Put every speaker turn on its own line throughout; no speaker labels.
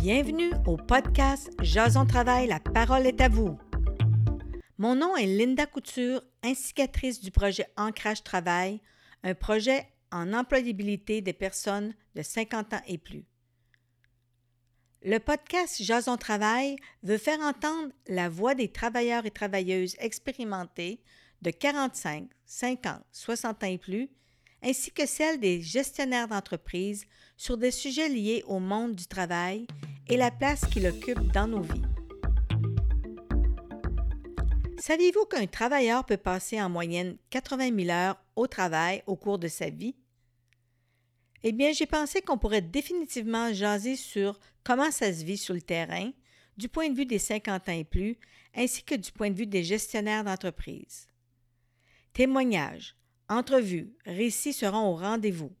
Bienvenue au podcast Jason Travail, la parole est à vous. Mon nom est Linda Couture, instigatrice du projet Ancrage Travail, un projet en employabilité des personnes de 50 ans et plus. Le podcast Jason Travail veut faire entendre la voix des travailleurs et travailleuses expérimentés de 45, 50, 60 ans et plus, ainsi que celle des gestionnaires d'entreprise sur des sujets liés au monde du travail et la place qu'il occupe dans nos vies. Saviez-vous qu'un travailleur peut passer en moyenne 80 000 heures au travail au cours de sa vie? Eh bien, j'ai pensé qu'on pourrait définitivement jaser sur comment ça se vit sur le terrain, du point de vue des 50 ans et plus, ainsi que du point de vue des gestionnaires d'entreprise. Témoignages, entrevues, récits seront au rendez-vous.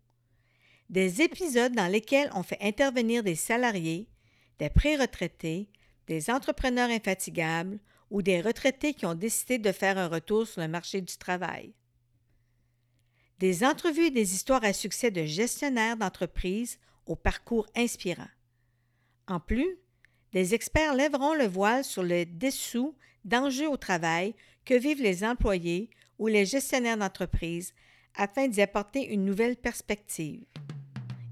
Des épisodes dans lesquels on fait intervenir des salariés, des pré-retraités, des entrepreneurs infatigables ou des retraités qui ont décidé de faire un retour sur le marché du travail des entrevues et des histoires à succès de gestionnaires d'entreprises au parcours inspirant. En plus, des experts lèveront le voile sur le dessous d'enjeux au travail que vivent les employés ou les gestionnaires d'entreprise afin d'y apporter une nouvelle perspective.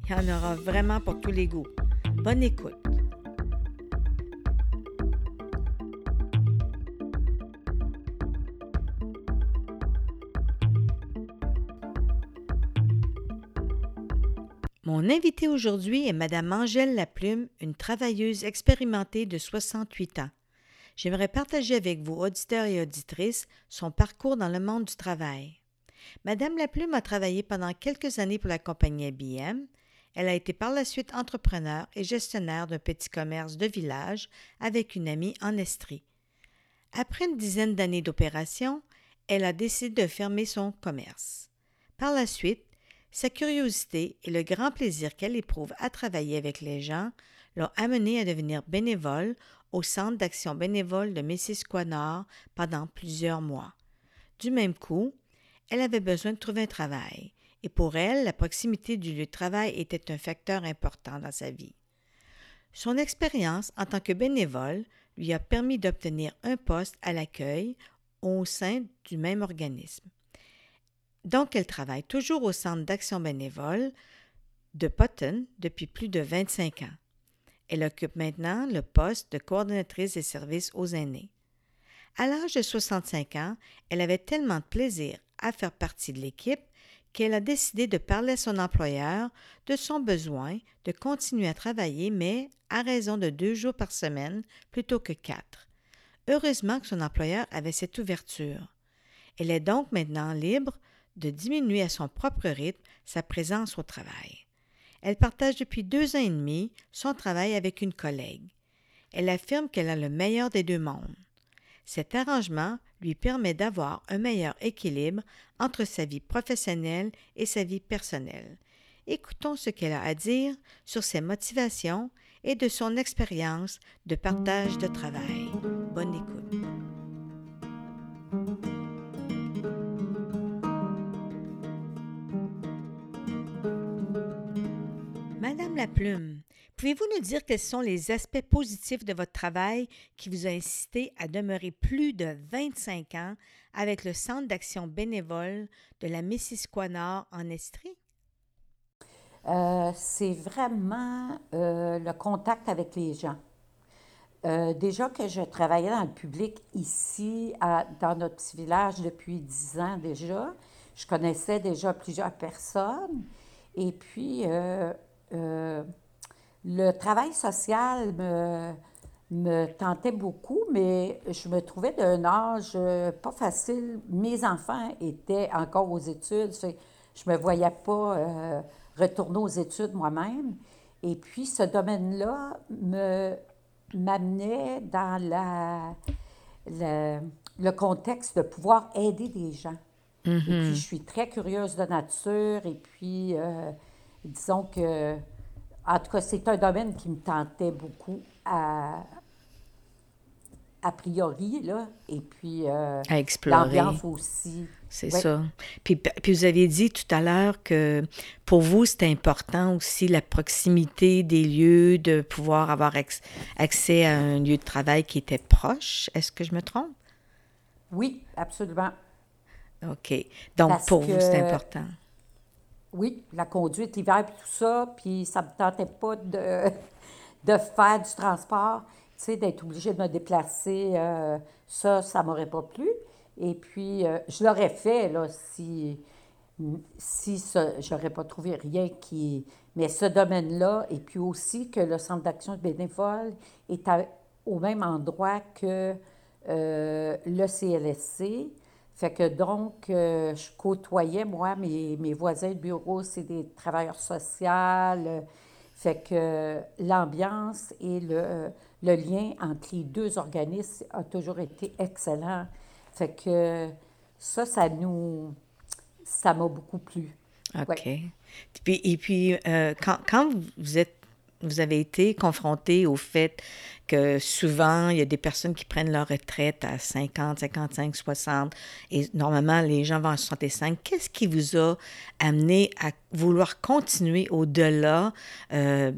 Il y en aura vraiment pour tous les goûts. Bonne écoute. Mon invitée aujourd'hui est Madame Angèle Laplume, une travailleuse expérimentée de 68 ans. J'aimerais partager avec vous, auditeurs et auditrices, son parcours dans le monde du travail. Madame Laplume a travaillé pendant quelques années pour la compagnie IBM. Elle a été par la suite entrepreneur et gestionnaire d'un petit commerce de village avec une amie en Estrie. Après une dizaine d'années d'opération, elle a décidé de fermer son commerce. Par la suite, sa curiosité et le grand plaisir qu'elle éprouve à travailler avec les gens l'ont amenée à devenir bénévole au Centre d'action bénévole de Missisquoi Nord pendant plusieurs mois. Du même coup, elle avait besoin de trouver un travail, et pour elle, la proximité du lieu de travail était un facteur important dans sa vie. Son expérience en tant que bénévole lui a permis d'obtenir un poste à l'accueil au sein du même organisme. Donc, elle travaille toujours au Centre d'action bénévole de Potton depuis plus de 25 ans. Elle occupe maintenant le poste de coordonnatrice des services aux aînés. À l'âge de 65 ans, elle avait tellement de plaisir à faire partie de l'équipe qu'elle a décidé de parler à son employeur de son besoin de continuer à travailler, mais à raison de deux jours par semaine plutôt que quatre. Heureusement que son employeur avait cette ouverture. Elle est donc maintenant libre de diminuer à son propre rythme sa présence au travail. Elle partage depuis deux ans et demi son travail avec une collègue. Elle affirme qu'elle a le meilleur des deux mondes. Cet arrangement lui permet d'avoir un meilleur équilibre entre sa vie professionnelle et sa vie personnelle. Écoutons ce qu'elle a à dire sur ses motivations et de son expérience de partage de travail. Bonne écoute. Madame la Plume, pouvez-vous nous dire quels sont les aspects positifs de votre travail qui vous ont incité à demeurer plus de 25 ans avec le Centre d'action bénévole de la Missisquoi Nord en Estrie?
Euh, c'est vraiment euh, le contact avec les gens. Euh, déjà que je travaillais dans le public ici, dans notre petit village depuis dix ans déjà, je connaissais déjà plusieurs personnes. Et puis, le travail social me, me tentait beaucoup, mais je me trouvais d'un âge euh, pas facile. Mes enfants étaient encore aux études. Je ne me voyais pas euh, retourner aux études moi-même. Et puis, ce domaine-là me m'amenait dans la, le contexte de pouvoir aider des gens. Et puis, mm-hmm. je suis très curieuse de nature. Et puis, disons que, en tout cas, c'est un domaine qui me tentait beaucoup à, a priori, là. Et puis, euh,
À explorer.
l'ambiance aussi.
C'est ça. Puis, puis vous aviez dit tout à l'heure que pour vous, c'était important aussi la proximité des lieux, de pouvoir avoir accès à un lieu de travail qui était proche. Est-ce que je me trompe?
Oui, absolument.
OK. Donc,
Parce
pour vous, c'est important.
Oui, la conduite l'hiver, puis tout ça, puis ça me tentait pas de, de faire du transport, tu sais, d'être obligée de me déplacer, euh, ça, ça m'aurait pas plu. Et puis, euh, je l'aurais fait, là, si, si j'aurais pas trouvé rien qui... Mais ce domaine-là, et puis aussi que le Centre d'action bénévole est à- au même endroit que euh, le CLSC, fait que donc, euh, je côtoyais, moi, mes, mes voisins de bureau, c'est des travailleurs sociaux. euh, Fait que l'ambiance et le, le lien entre les deux organismes a toujours été excellent. Fait que ça, ça nous... Ça m'a beaucoup plu.
OK. Puis, et puis, euh, quand, quand vous êtes, vous avez été confronté au fait que souvent, il y a des personnes qui prennent leur retraite à 50, 55, 60, et normalement, les gens vont à 65. Qu'est-ce qui vous a amené à vouloir continuer au-delà euh,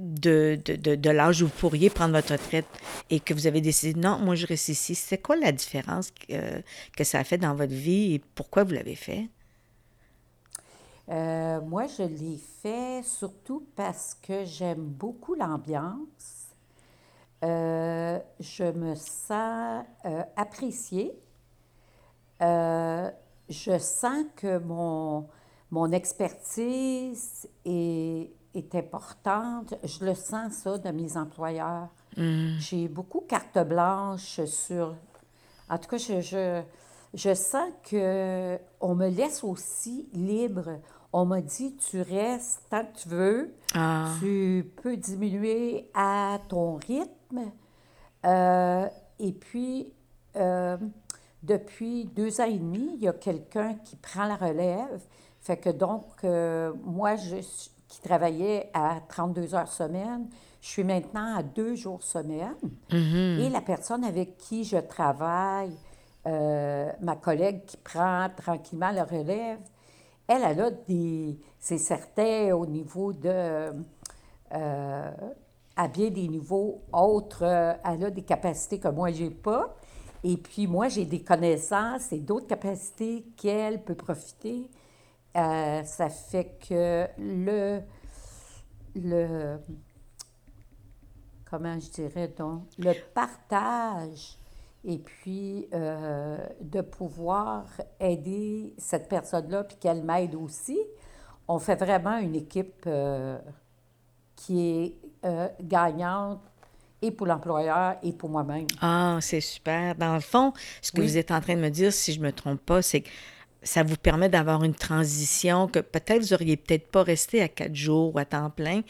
de, l'âge où vous pourriez prendre votre retraite et que vous avez décidé, non, moi, je reste ici? C'est quoi la différence que, que ça a fait dans votre vie et pourquoi vous l'avez fait?
Euh, moi, je l'ai fait surtout parce que j'aime beaucoup l'ambiance. Euh, je me sens euh, appréciée. Je sens que mon, mon expertise est, est importante. Je le sens, ça, de mes employeurs. J'ai beaucoup carte blanche sur... En tout cas, je, je, je sens que on me laisse aussi libre. On m'a dit, tu restes tant que tu veux.
Ah.
Tu peux diminuer à ton rythme. Euh, et puis, euh, depuis deux ans et demi, il y a quelqu'un qui prend la relève. Fait que donc, euh, moi, je, qui travaillais à 32 heures semaine, je suis maintenant à deux jours semaine. Et la personne avec qui je travaille, ma collègue qui prend tranquillement la relève, elle, a des. C'est certain au niveau de. euh, à bien des niveaux autres, euh, elle a des capacités que moi, j'ai pas. Et puis, moi, j'ai des connaissances et d'autres capacités qu'elle peut profiter. Euh, ça fait que le. le comment je dirais donc, le partage et puis euh, de pouvoir aider cette personne-là puis qu'elle m'aide aussi, on fait vraiment une équipe euh, qui est euh, gagnante et pour l'employeur et pour moi-même.
Ah, c'est super. Dans le fond, ce que
Oui.
vous êtes en train de me dire, si je me trompe pas, c'est que ça vous permet d'avoir une transition que peut-être vous auriez peut-être pas resté à quatre jours ou à temps plein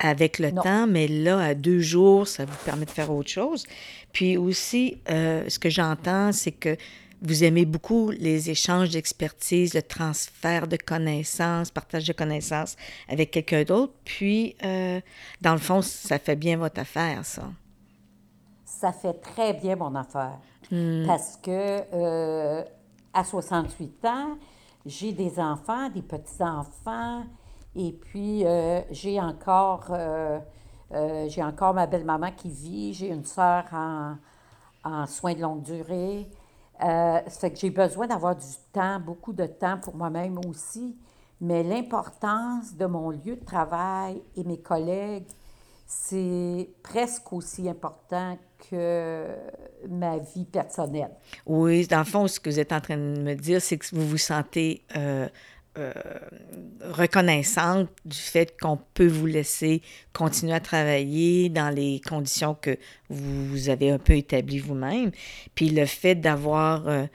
avec le
Non.
temps, mais là, à deux jours, ça vous permet de faire autre chose. Puis aussi, euh, ce que j'entends, c'est que vous aimez beaucoup les échanges d'expertise, le transfert de connaissances, partage de connaissances avec quelqu'un d'autre. Puis, euh, dans le fond, ça fait bien votre affaire, ça.
Ça fait très bien mon affaire. Parce que euh, à 68 ans, j'ai des enfants, des petits-enfants, et puis euh, j'ai encore, euh, euh, encore ma belle-maman qui vit, j'ai une sœur en, en soins de longue durée. Ça fait que j'ai besoin d'avoir du temps, beaucoup de temps pour moi-même aussi. Mais l'importance de mon lieu de travail et mes collègues, c'est presque aussi important que ma vie personnelle.
Oui, dans le fond, ce que vous êtes en train de me dire, c'est que vous vous sentez euh, euh, reconnaissante du fait qu'on peut vous laisser continuer à travailler dans les conditions que vous avez un peu établies vous-même. Puis le fait d'avoir euh,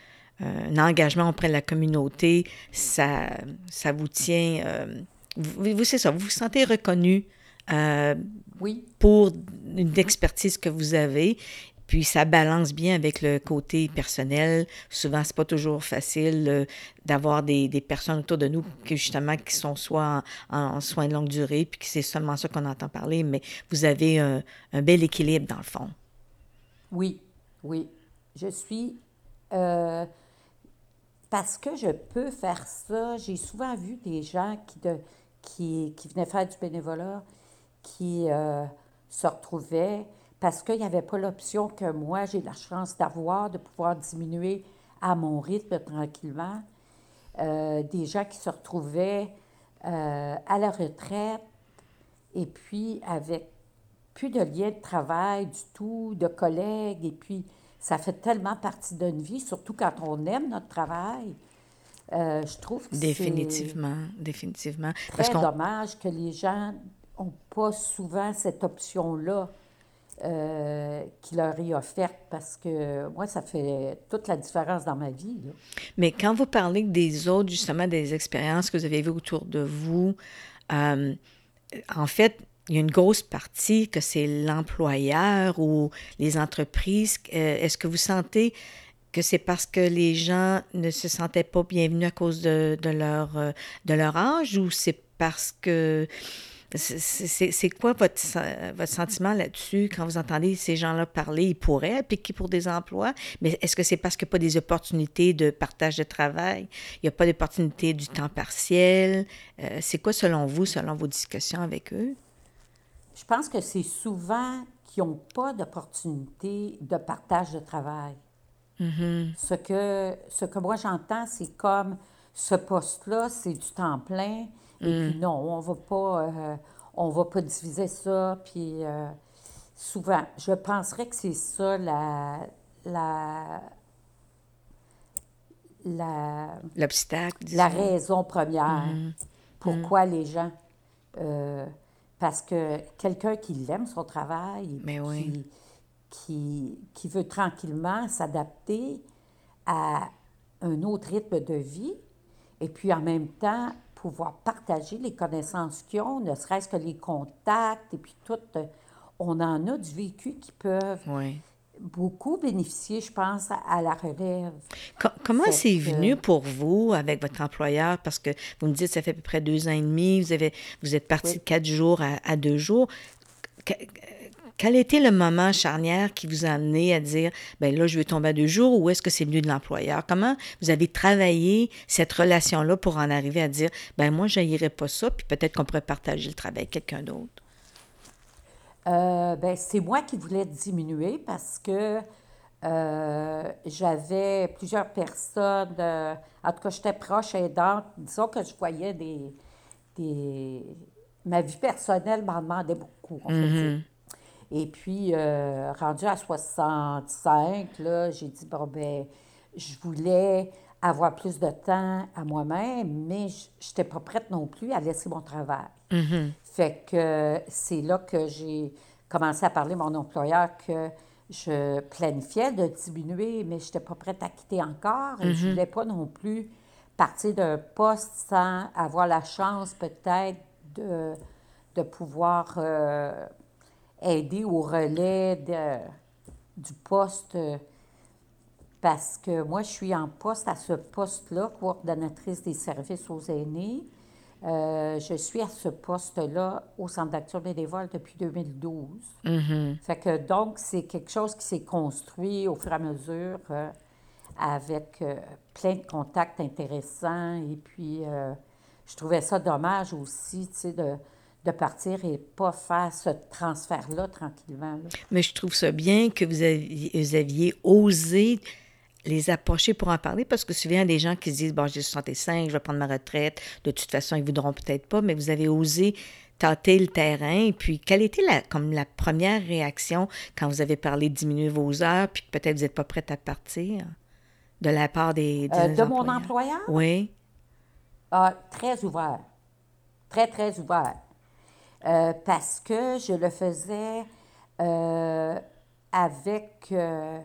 un engagement auprès de la communauté, ça, ça vous tient... euh, vous, vous- c'est ça, vous vous sentez reconnu euh,
Oui,
pour une expertise que vous avez. Puis ça balance bien avec le côté personnel. Souvent, c'est pas toujours facile euh, d'avoir des, personnes autour de nous qui justement qui sont soit en, soins de longue durée, puis que c'est seulement ça qu'on entend parler, mais vous avez un, un bel équilibre dans le fond.
oui, Oui. Je suis. euh, parce que je peux faire ça, j'ai souvent vu des gens qui, de- qui, qui venaient faire du bénévolat, qui euh, se retrouvaient parce qu'il n'y avait pas l'option que moi, j'ai la chance d'avoir, de pouvoir diminuer à mon rythme tranquillement. Euh, des gens qui se retrouvaient euh, à la retraite et puis avec plus de lien de travail du tout, de collègues, et puis ça fait tellement partie d'une vie, surtout quand on aime notre travail. Euh, je trouve que c'est
Définitivement, définitivement. Qu'on
dommage que les gens n'ont pas souvent cette option-là euh, qui leur est offerte, parce que moi, ça fait toute la différence dans ma vie. là.
Mais quand vous parlez des autres, justement, des expériences que vous avez vues autour de vous, euh, en fait, il y a une grosse partie que c'est l'employeur ou les entreprises. Euh, Est-ce que vous sentez que c'est parce que les gens ne se sentaient pas bienvenus à cause de, leur, de leur âge ou c'est parce que... c'est- quoi votre, votre sentiment là-dessus quand vous entendez ces gens-là parler? Ils pourraient appliquer pour des emplois, mais est-ce que c'est parce qu'il n'y a pas des opportunités de partage de travail? Il n'y a pas d'opportunité du temps partiel? Euh, c'est quoi selon vous, selon vos discussions avec eux?
Je pense que c'est souvent qu'ils n'ont pas d'opportunité de partage de travail. Ce que, ce que moi j'entends, c'est comme ce poste-là, c'est du temps plein. Et puis non, on va pas, euh, on va pas diviser ça. Puis euh, souvent, je penserais que c'est ça la,
L'obstacle,
la raison première
Mm-hmm.
pourquoi les gens. euh, parce que quelqu'un qui aime son travail,
Mais oui.
qui, qui, qui veut tranquillement s'adapter à un autre rythme de vie, et puis en même temps pouvoir partager les connaissances qu'ils ont, ne serait-ce que les contacts, et puis tout. euh, On en a du vécu qui peuvent
Oui.
beaucoup bénéficier, je pense, à, la relève.
Co- comment c'est venu pour vous avec votre employeur? Parce que vous me dites ça fait à peu près deux ans et demi, vous, avez, vous êtes parti
Oui.
de quatre jours à, à deux jours. Que- quel était le moment charnière qui vous a amené à dire, ben là, je vais tomber à deux jours, ou est-ce que c'est venu de l'employeur? Comment vous avez travaillé cette relation-là pour en arriver à dire, ben moi, je n'irai pas ça, puis peut-être qu'on pourrait partager le travail avec quelqu'un d'autre?
Euh, ben, c'est moi qui voulais diminuer parce que euh, j'avais plusieurs personnes, euh, en tout cas, j'étais proche aidante. Disons que je voyais des. des ma vie personnelle m'en demandait beaucoup, on va dire. Et puis, euh, rendu à 65, là, j'ai dit, bon, ben, je voulais avoir plus de temps à moi-même, mais je n'étais pas prête non plus à laisser mon travail. Fait que c'est là que j'ai commencé à parler à mon employeur que je planifiais de diminuer, mais je n'étais pas prête à quitter encore. Et je ne voulais pas non plus partir d'un poste sans avoir la chance peut-être de, de pouvoir euh, aider au relais de- du poste. Parce que moi, je suis en poste à ce poste-là, coordonnatrice des services aux aînés. Euh, je suis à ce poste-là au Centre d'action bénévole depuis 2012. Fait que donc, c'est quelque chose qui s'est construit au fur et à mesure euh, avec euh, plein de contacts intéressants. Et puis, je trouvais ça dommage aussi, tu sais, de, de partir et pas faire ce transfert-là tranquillement. là.
Mais je trouve ça bien que vous aviez, vous aviez osé les approcher pour en parler, parce que souvent, il y a des gens qui se disent, bon, j'ai 65, je vais prendre ma retraite, de toute façon, ils ne voudront peut-être pas, mais vous avez osé tâter le terrain. Et puis, quelle était la, comme la première réaction quand vous avez parlé de diminuer vos heures, puis que peut-être vous n'êtes pas prête à partir de la part des, des
Euh, de mon employeur?
Oui.
Ah, très ouvert. Très, très ouvert. Euh, parce que je le faisais euh, avec... euh,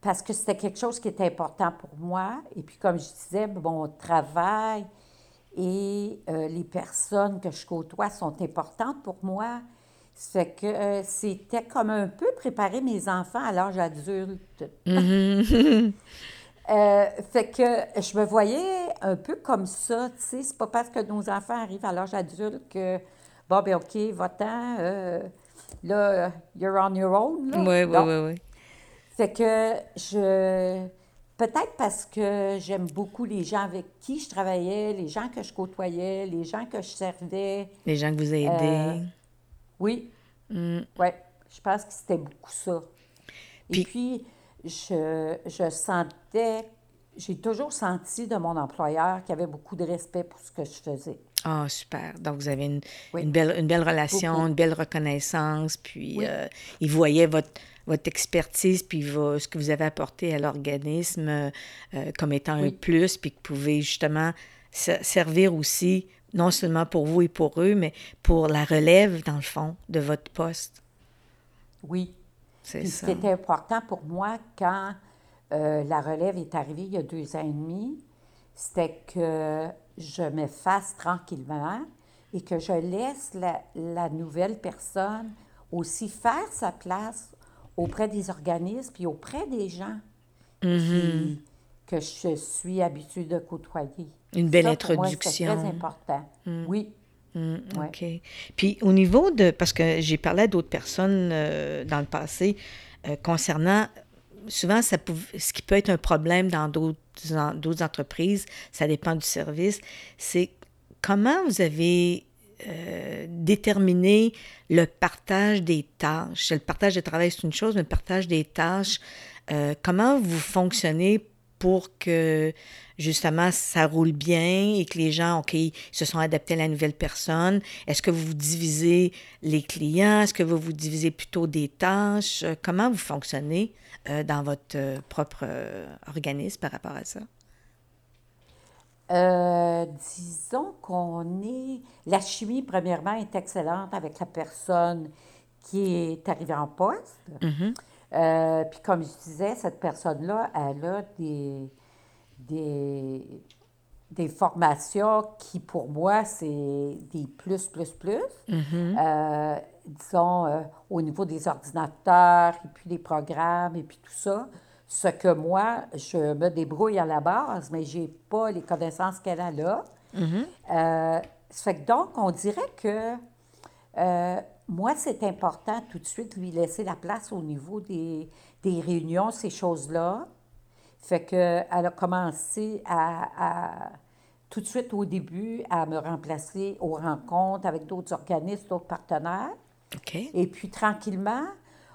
parce que c'était quelque chose qui était important pour moi. Et puis, comme je disais, mon travail et les personnes que je côtoie sont importantes pour moi. Ça fait que c'était comme un peu préparer mes enfants à l'âge adulte. Euh, fait que je me voyais un peu comme ça, tu sais. C'est pas parce que nos enfants arrivent à l'âge adulte que, bon, ben OK, va-t'en, euh, là, you're on your own. Là.
Oui, oui,
Non.
oui, oui.
Fait que je. Peut-être parce que j'aime beaucoup les gens avec qui je travaillais, les gens que je côtoyais, les gens que je servais.
Les gens que vous aidez. Euh,
oui.
Mm.
Oui. Je pense que c'était beaucoup ça. Et puis, je, je sentais, j'ai toujours senti de mon employeur qu'il y avait beaucoup de respect pour ce que je faisais.
Ah, super. Donc, vous avez une, une, belle, une belle relation, une belle reconnaissance, puis euh, il voyait votre, votre expertise, puis ce que vous avez apporté à l'organisme euh, comme étant un plus, puis que vous pouvez justement servir aussi, non seulement pour vous et pour eux, mais pour la relève, dans le fond, de votre poste.
Oui. C'est ça. Ce qui était important pour moi quand euh, la relève est arrivée il y a deux ans et demi, c'était que je m'efface tranquillement et que je laisse la, la, nouvelle personne aussi faire sa place auprès des organismes et auprès des gens
mm-hmm.
que je suis habituée de côtoyer.
Une belle introduction.
C'est très important.
Mm.
Oui.
Mm, OK. Puis au niveau de, parce que j'ai parlé à d'autres personnes euh, dans le passé euh, concernant, souvent, ce qui peut être un problème dans d'autres entreprises, ça dépend du service, c'est comment vous avez euh, déterminé le partage des tâches? Le partage de travail, c'est une chose, mais le partage des tâches, comment vous fonctionnez pour que justement ça roule bien et que les gens, OK, se sont adaptés à la nouvelle personne? Est-ce que vous divisez les clients? Est-ce que vous vous divisez plutôt des tâches? Euh, comment vous fonctionnez euh, dans votre euh, propre organisme par rapport à ça?
disons qu'on est. La chimie, premièrement, est excellente avec la personne qui est arrivée en poste.
Mm-hmm.
Euh, puis comme je disais, cette personne-là, elle a des, des, des formations qui, pour moi, c'est des plus, plus, plus.
Mm-hmm.
Euh, disons, euh, au niveau des ordinateurs, et puis des programmes, et puis tout ça. Ce que moi, je me débrouille à la base, mais je n'ai pas les connaissances qu'elle a là.
Mm-hmm.
ça fait que donc, on dirait que moi, c'est important tout de suite lui laisser la place au niveau des, des réunions, ces choses-là. Fait qu'elle a commencé à, tout de suite au début à me remplacer aux rencontres avec d'autres organismes, d'autres partenaires. Et puis tranquillement,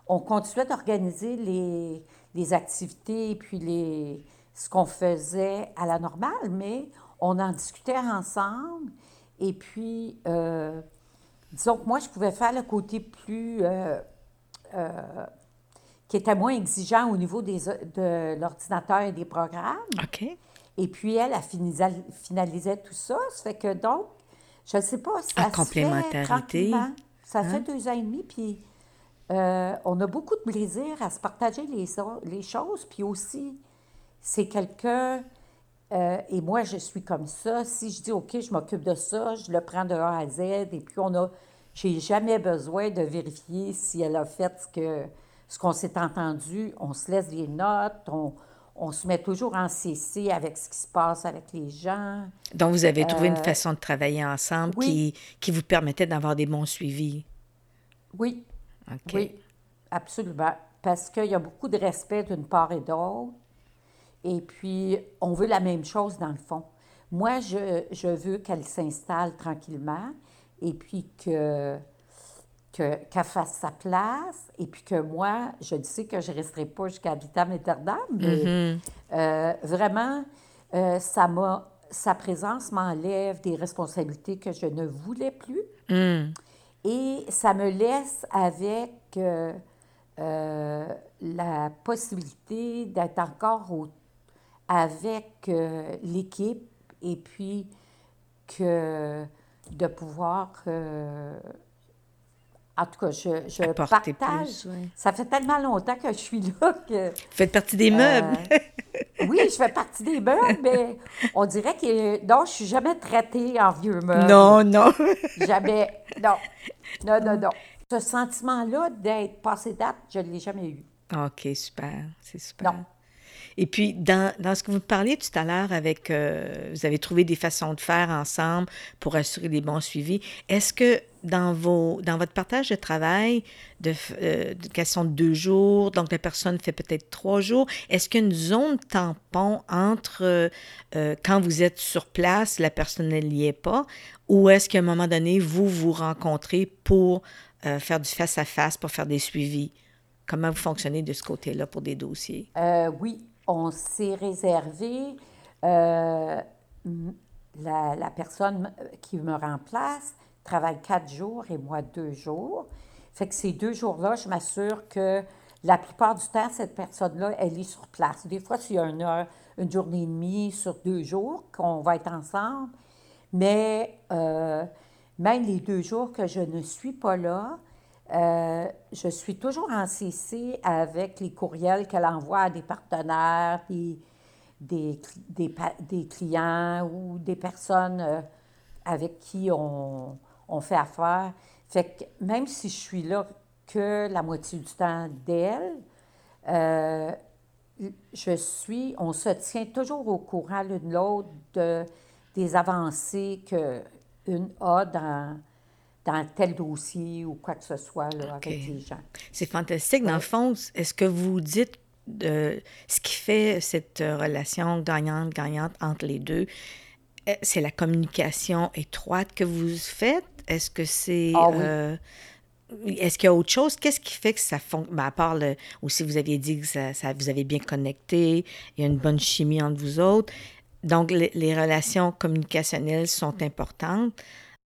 on continuait d'organiser les, les, activités et puis les, ce qu'on faisait à la normale, mais on en discutait ensemble. Et puis, euh, disons que moi, je pouvais faire le côté plus. Euh, euh, qui était moins exigeant au niveau des, de l'ordinateur et des programmes.
OK.
Et puis, elle, elle finalisait, tout ça. Ça fait que donc, je ne sais pas, ça
se complémentarité.
Ça fait hein? deux ans et demi, puis euh, on a beaucoup de plaisir à se partager les, les choses. Puis aussi, c'est quelqu'un euh, et moi, je suis comme ça. Si je dis, OK, je m'occupe de ça, je le prends de A à Z. Et puis, on a, j'ai jamais besoin de vérifier si elle a fait ce que ce qu'on s'est entendu. On se laisse des notes, on, on, se met toujours en CC avec ce qui se passe avec les gens.
Donc, vous avez trouvé une euh, façon de travailler ensemble qui, qui vous permettait d'avoir des bons suivis.
Oui.
OK.
Oui, absolument. Parce qu'il y a beaucoup de respect d'une part et d'autre. Et puis, on veut la même chose dans le fond. Moi, je, je veux qu'elle s'installe tranquillement et puis que qu'elle fasse sa place et puis que moi, je sais que je ne resterai pas jusqu'à vitam aeternam, mais
mm-hmm.
euh, vraiment, euh, ça m'a, sa présence m'enlève des responsabilités que je ne voulais plus
mm.
et ça me laisse avec euh, la possibilité d'être encore au avec euh, l'équipe et puis que de pouvoir... Euh, en tout cas, je, je partage. Ça fait tellement longtemps que je suis là que... Vous
faites partie des meubles.
Euh, oui, je fais partie des meubles, mais on dirait que... Non, je suis jamais traitée en vieux meubles.
Non, non.
jamais. Non. Non, non, non. Ce sentiment-là d'être passé date, je ne l'ai jamais eu.
OK, super. C'est super.
Non.
Et puis, dans, dans, ce que vous parliez tout à l'heure avec, euh, vous avez trouvé des façons de faire ensemble pour assurer des bons suivis. Est-ce que dans, vos, dans votre partage de travail, de, euh, de deux jours, donc la personne fait peut-être trois jours, est-ce qu'il y a une zone tampon entre euh, quand vous êtes sur place, la personne n'y est pas, ou est-ce qu'à un moment donné, vous vous rencontrez pour faire du face-à-face, pour faire des suivis? Comment vous fonctionnez de ce côté-là pour des dossiers?
oui, on s'est réservé, euh, la, la, personne qui me remplace travaille quatre jours et moi deux jours. Fait que ces deux jours-là, je m'assure que la plupart du temps, cette personne-là, elle est sur place. Des fois, a une, heure, une journée et demie sur deux jours qu'on va être ensemble, mais euh, même les deux jours que je ne suis pas là, euh, je suis toujours en CC avec les courriels qu'elle envoie à des partenaires, des, des, des, clients ou des personnes euh, avec qui on, on, fait affaire. Fait que même si je suis là que la moitié du temps d'elle, euh, je suis, on se tient toujours au courant l'une l'autre de, des avancées qu'une a dans, dans tel dossier ou quoi que ce soit là, avec les gens.
C'est fantastique. Dans le fond, est-ce que vous dites de ce qui fait cette relation gagnante-gagnante entre les deux, eh, c'est la communication étroite que vous faites? Est-ce que c'est...
Ah, oui.
euh, est-ce qu'il y a autre chose? Qu'est-ce qui fait que ça fonctionne? Ben, à part le, aussi, vous aviez dit que ça, ça, vous avez bien connecté, il y a une bonne chimie entre vous autres. Donc, les, les relations communicationnelles sont importantes.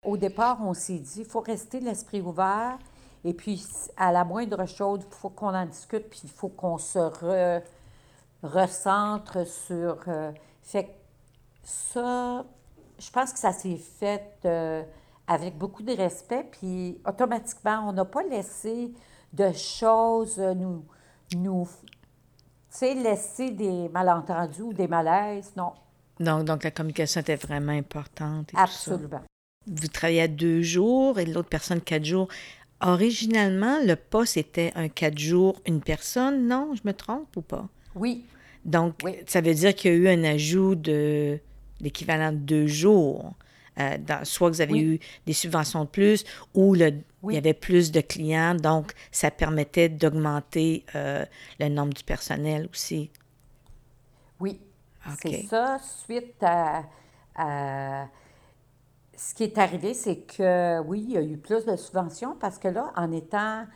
Au départ, on s'est dit, il faut rester l'esprit ouvert. Et puis, à la moindre chose, il faut qu'on en discute, puis il faut qu'on se re, recentre sur... Euh, fait que ça, je pense que ça s'est fait euh, avec beaucoup de respect, puis automatiquement, on n'a pas laissé de choses nous... nous tu sais, laisser des malentendus ou des malaises, non.
Donc, donc la communication était vraiment importante. Et
Absolument.
Vous travaillez à deux jours et l'autre personne quatre jours. Originalement, le poste était un quatre jours, une personne. Non, je me trompe ou pas?
Oui.
Donc,
Oui.
ça veut dire qu'il y a eu un ajout de l'équivalent de deux jours. Euh, dans- soit que vous avez
Oui.
eu des subventions de plus ou le,
Oui.
il y avait plus de clients, donc ça permettait d'augmenter euh, le nombre du personnel aussi.
Oui,
OK.
c'est ça. Suite à, à- Ce qui est arrivé, c'est que oui, il y a eu plus de subventions parce que là, en étant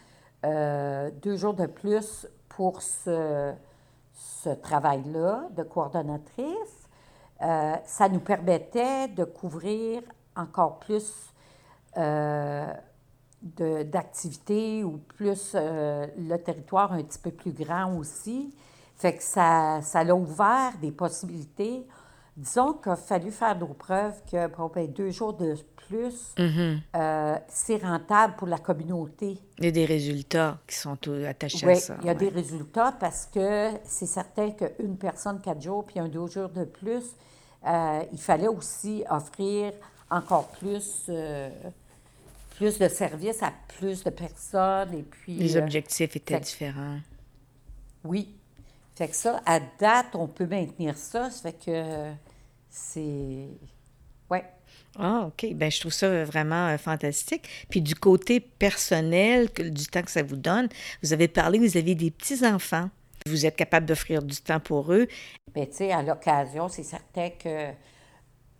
euh, deux jours de plus pour ce, ce travail-là de coordonnatrice, euh, ça nous permettait de couvrir encore plus euh, d'activités ou plus euh, le territoire un petit peu plus grand aussi. Fait que ça, ça l'a ouvert des possibilités. Disons qu'il a fallu faire nos preuves que bon, ben, deux jours de plus,
Mhm.
euh, c'est rentable pour la communauté.
Il y a des résultats qui sont attachés
Oui,
à ça.
il y a
ouais.
des résultats parce que c'est certain qu'une personne quatre jours puis un deux jours de plus, euh, il fallait aussi offrir encore plus, euh, plus de services à plus de personnes. Et puis,
Les objectifs étaient différents.
oui. Fait que ça, à date, on peut maintenir ça. Ça fait que c'est. Ouais.
Ah, OK. Ben, je trouve ça vraiment euh, fantastique. Puis du côté personnel, que- du temps que ça vous donne, vous avez parlé, vous avez des petits-enfants. Vous êtes capable d'offrir du temps pour eux.
Bien, tu sais, à l'occasion, c'est certain que,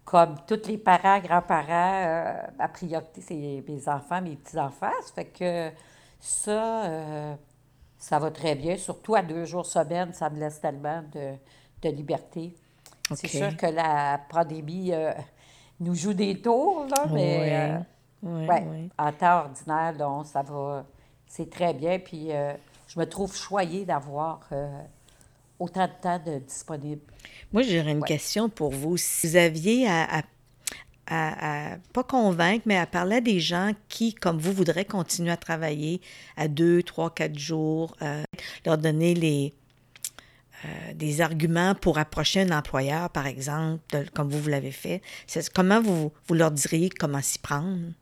comme tous les parents, grands-parents, euh, ma priorité, c'est mes enfants, mes petits-enfants. Ça fait que ça, euh, ça va très bien. Surtout à deux jours semaine, ça me laisse tellement de, de liberté. C'est sûr que la pandémie euh, nous joue des tours, là, mais euh,
Oui,
ouais,
oui.
en temps ordinaire, non, ça va, c'est très bien. Puis euh, je me trouve choyée d'avoir autant de temps de disponible.
Moi, j'aurais une
Ouais.
question pour vous. Si vous aviez à, à- à- à- pas convaincre, mais à parler à des gens qui, comme vous, voudraient continuer à travailler à deux, trois, quatre jours, euh, leur donner les, euh, des arguments pour approcher un employeur, par exemple, de- comme vous, vous l'avez fait, c'est- comment vous, vous leur diriez comment s'y prendre?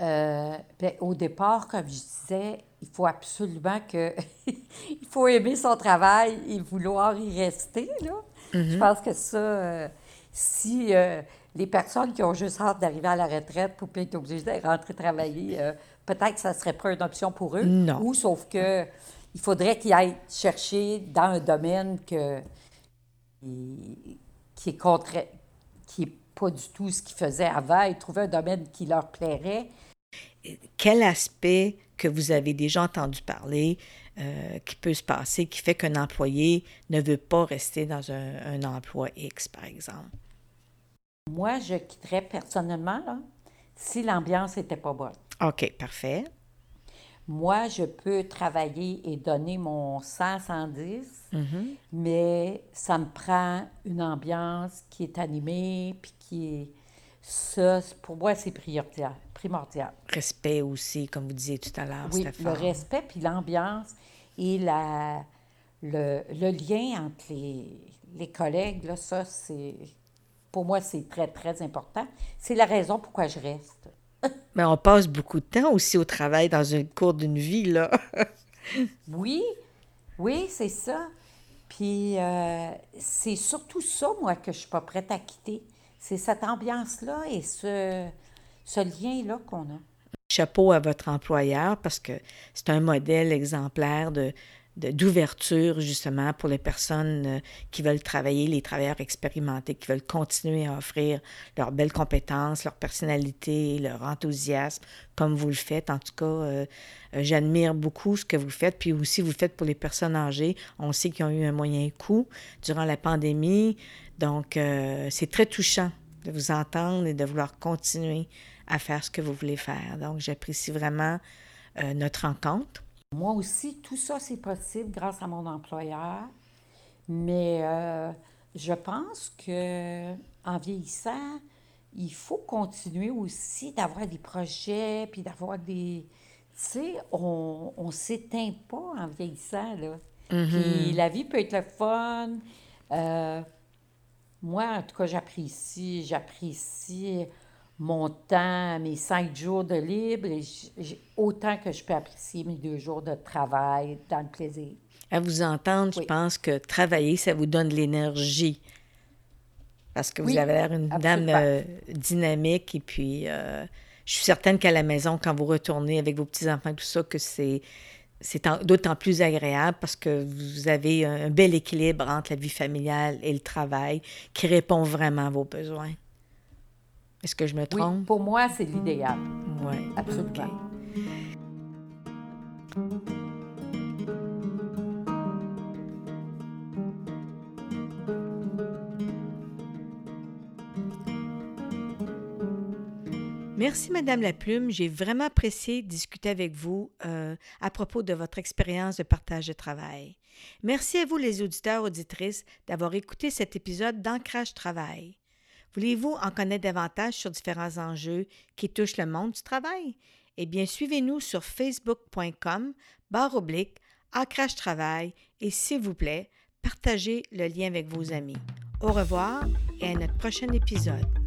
Euh, ben, au départ, comme je disais, il faut absolument que... il faut aimer son travail et vouloir y rester, là. Je
Mhm.
pense que ça, si euh, les personnes qui ont juste hâte d'arriver à la retraite pour pas être obligées de rentrer travailler, euh, peut-être que ça serait pas une option pour eux.
Non.
Ou sauf que il faudrait qu'ils aillent chercher dans un domaine que, qui, est qui est pas du tout ce qu'ils faisaient avant et trouver un domaine qui leur plairait.
Quel aspect que vous avez déjà entendu parler euh, qui peut se passer, qui fait qu'un employé ne veut pas rester dans un, un emploi X, par exemple?
Moi, je quitterais personnellement là, si l'ambiance n'était pas bonne.
OK, parfait.
Moi, je peux travailler et donner mon 100, 110,
Mhm.
mais ça me prend une ambiance qui est animée, puis qui est... Ça, pour moi, c'est primordial. primordial.
Respect aussi, comme vous disiez tout à l'heure,
Oui, le respect, puis l'ambiance et la, le, le lien entre les, les collègues, là, ça, c'est... Pour moi, c'est très, très important. C'est la raison pourquoi je reste.
Mais on passe beaucoup de temps aussi au travail dans une cours d'une vie, là.
Oui, oui, c'est ça. Puis euh, c'est surtout ça, moi, que je suis pas prête à quitter. C'est cette ambiance-là et ce, ce lien-là qu'on a.
Chapeau à votre employeur parce que c'est un modèle exemplaire de de- d'ouverture justement pour les personnes euh, qui veulent travailler, les travailleurs expérimentés, qui veulent continuer à offrir leurs belles compétences, leur personnalité, leur enthousiasme, comme vous le faites. En tout cas, euh, euh, j'admire beaucoup ce que vous faites, puis aussi vous le faites pour les personnes âgées. On sait qu'ils ont eu un moyen coût durant la pandémie, donc c'est très touchant de vous entendre et de vouloir continuer à faire ce que vous voulez faire. Donc, j'apprécie vraiment notre rencontre.
Moi aussi, tout ça, c'est possible grâce à mon employeur. Mais euh, je pense que en vieillissant, il faut continuer aussi d'avoir des projets, puis d'avoir des... Tu sais, on ne s'éteint pas en vieillissant, là. Puis la vie peut être le fun. Euh, moi, en tout cas, j'apprécie, j'apprécie mon temps, mes cinq jours de libre, et autant que je peux apprécier mes deux jours de travail dans le plaisir.
À vous entendre, je pense que travailler, ça vous donne de l'énergie. Parce que vous avez l'air une dame euh, dynamique et puis euh, je suis certaine qu'à la maison, quand vous retournez avec vos petits-enfants, tout ça, que c'est d'autant plus agréable parce que vous avez un bel équilibre entre la vie familiale et le travail qui répond vraiment à vos besoins. Est-ce que je me
Oui,
trompe?
pour moi, c'est l'idéal.
Oui.
Absolument.
Merci, Madame Laplume. J'ai vraiment apprécié discuter avec vous euh, à propos de votre expérience de partage de travail. Merci à vous, les auditeurs, auditrices, d'avoir écouté cet épisode d'Ancrage Travail. Voulez-vous en connaître davantage sur différents enjeux qui touchent le monde du travail? Eh bien, suivez-nous sur facebook.com, barre oblique, Ancrage Travail et s'il vous plaît, partagez le lien avec vos amis. Au revoir et à notre prochain épisode.